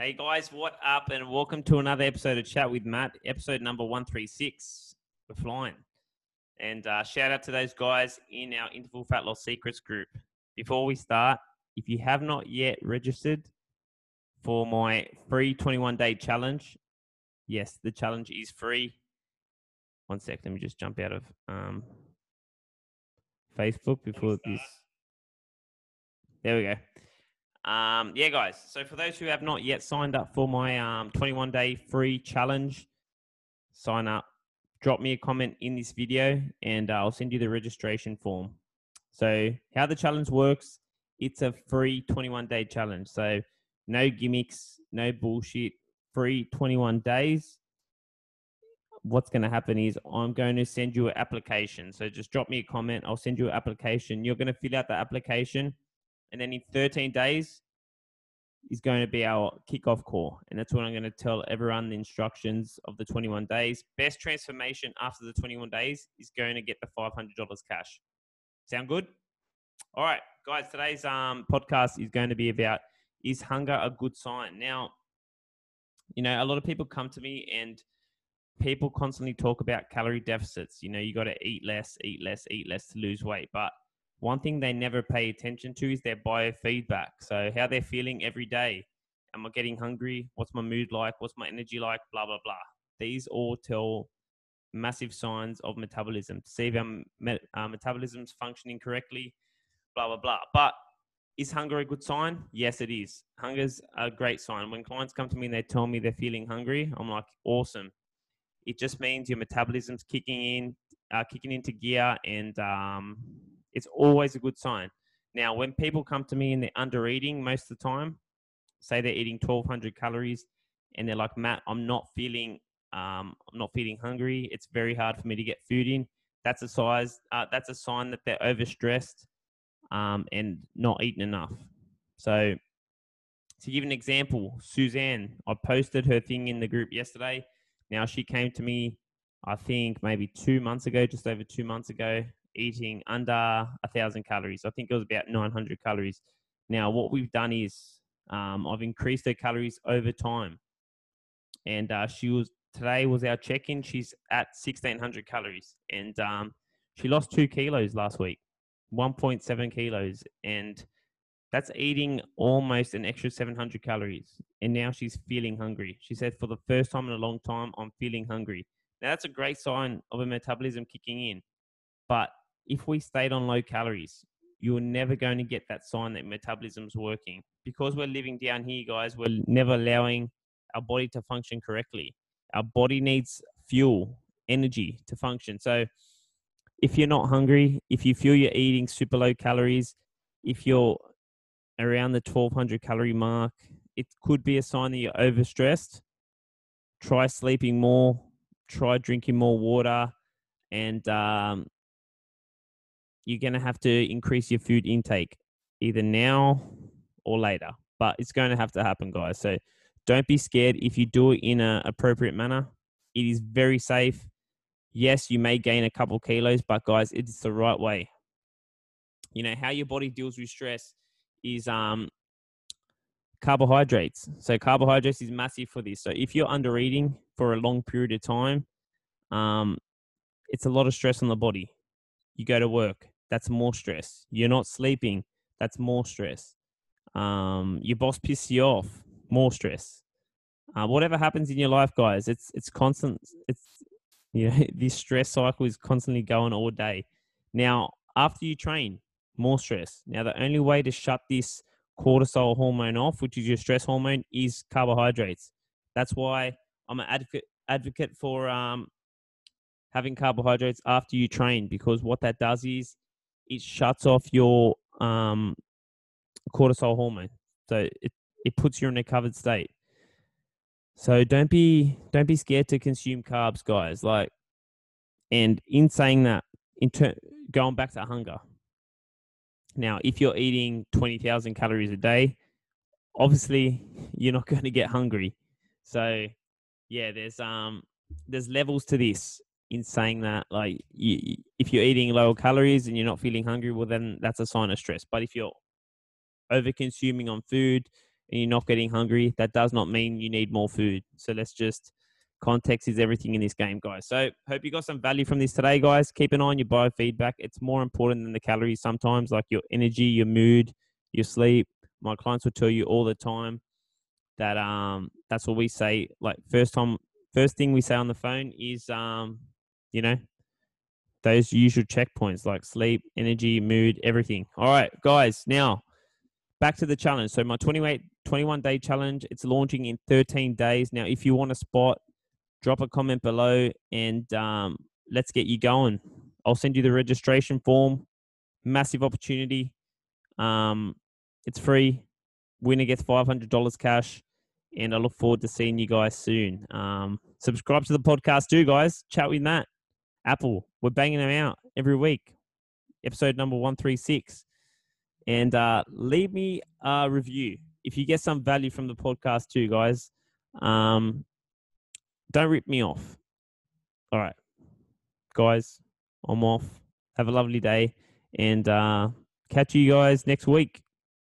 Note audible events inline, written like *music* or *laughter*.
Hey guys, what up? And welcome to another episode of Chat with Matt, episode number 136. We're flying. And uh, shout out to those guys in our Interval Fat Loss Secrets group. Before we start, if you have not yet registered for my free 21 day challenge, yes, the challenge is free. One sec, let me just jump out of um, Facebook before this. There we go. Um, yeah, guys. So for those who have not yet signed up for my um, 21 day free challenge, sign up. Drop me a comment in this video, and uh, I'll send you the registration form. So how the challenge works? It's a free 21 day challenge. So no gimmicks, no bullshit. Free 21 days. What's going to happen is I'm going to send you an application. So just drop me a comment. I'll send you an application. You're going to fill out the application and then in 13 days is going to be our kickoff call. And that's when I'm going to tell everyone the instructions of the 21 days. Best transformation after the 21 days is going to get the $500 cash. Sound good? All right, guys, today's um, podcast is going to be about is hunger a good sign? Now, you know, a lot of people come to me and people constantly talk about calorie deficits. You know, you got to eat less, eat less, eat less to lose weight. But one thing they never pay attention to is their biofeedback. So how they're feeling every day. Am I getting hungry? What's my mood like? What's my energy like? Blah blah blah. These all tell massive signs of metabolism. To see if our uh, metabolism's functioning correctly. Blah blah blah. But is hunger a good sign? Yes, it is. Hunger's a great sign. When clients come to me and they tell me they're feeling hungry, I'm like, awesome. It just means your metabolism's kicking in, uh, kicking into gear, and um, it's always a good sign. Now, when people come to me and they're under eating most of the time, say they're eating 1200 calories and they're like, Matt, I'm not feeling, um, I'm not feeling hungry. It's very hard for me to get food in. That's a size, uh, that's a sign that they're overstressed um, and not eating enough. So, to give an example, Suzanne, I posted her thing in the group yesterday. Now she came to me, I think maybe two months ago, just over two months ago, eating under a thousand calories. I think it was about 900 calories. Now, what we've done is um, I've increased her calories over time, and uh, she was today was our check-in. She's at 1600 calories, and um, she lost two kilos last week, 1.7 kilos, and that's eating almost an extra 700 calories. And now she's feeling hungry. She said, for the first time in a long time, I'm feeling hungry. Now that's a great sign of a metabolism kicking in. But if we stayed on low calories, you're never going to get that sign that metabolism's working. Because we're living down here, guys, we're never allowing our body to function correctly. Our body needs fuel, energy to function. So if you're not hungry, if you feel you're eating super low calories, if you're around the 1200 calorie mark, it could be a sign that you're overstressed. Try sleeping more, try drinking more water, and um, you're going to have to increase your food intake either now or later. But it's going to have to happen, guys. So don't be scared if you do it in an appropriate manner. It is very safe. Yes, you may gain a couple kilos, but guys, it's the right way. You know how your body deals with stress is um carbohydrates. So carbohydrates is massive for this. So if you're under eating for a long period of time, um, it's a lot of stress on the body. You go to work, that's more stress. You're not sleeping, that's more stress. Um, your boss pisses you off, more stress. Uh, whatever happens in your life, guys, it's it's constant. It's *laughs* you know this stress cycle is constantly going all day. Now, after you train, more stress. Now, the only way to shut this cortisol hormone off, which is your stress hormone, is carbohydrates. That's why I'm an advocate advocate for um, having carbohydrates after you train because what that does is it shuts off your um, cortisol hormone. So it, it puts you in a covered state. So don't be don't be scared to consume carbs, guys. Like, and in saying that, in ter- going back to hunger. Now, if you're eating twenty thousand calories a day, obviously *laughs* you're not going to get hungry. So, yeah, there's um there's levels to this in saying that like you, if you're eating lower calories and you're not feeling hungry well then that's a sign of stress but if you're over consuming on food and you're not getting hungry, that does not mean you need more food. So let's just context is everything in this game, guys. So hope you got some value from this today, guys. Keep an eye on your biofeedback. It's more important than the calories sometimes, like your energy, your mood, your sleep. My clients will tell you all the time that um that's what we say. Like first time first thing we say on the phone is um, you know, those usual checkpoints like sleep, energy, mood, everything. All right, guys, now back to the challenge. So my 28 21 day challenge, it's launching in 13 days. Now, if you want a spot, drop a comment below and um, let's get you going. I'll send you the registration form. Massive opportunity. Um, it's free. Winner gets $500 cash. And I look forward to seeing you guys soon. Um, subscribe to the podcast too, guys. Chat with Matt. Apple, we're banging them out every week. Episode number 136. And uh, leave me a review if you get some value from the podcast too, guys. Um, don't rip me off. All right, guys, I'm off. Have a lovely day and uh, catch you guys next week.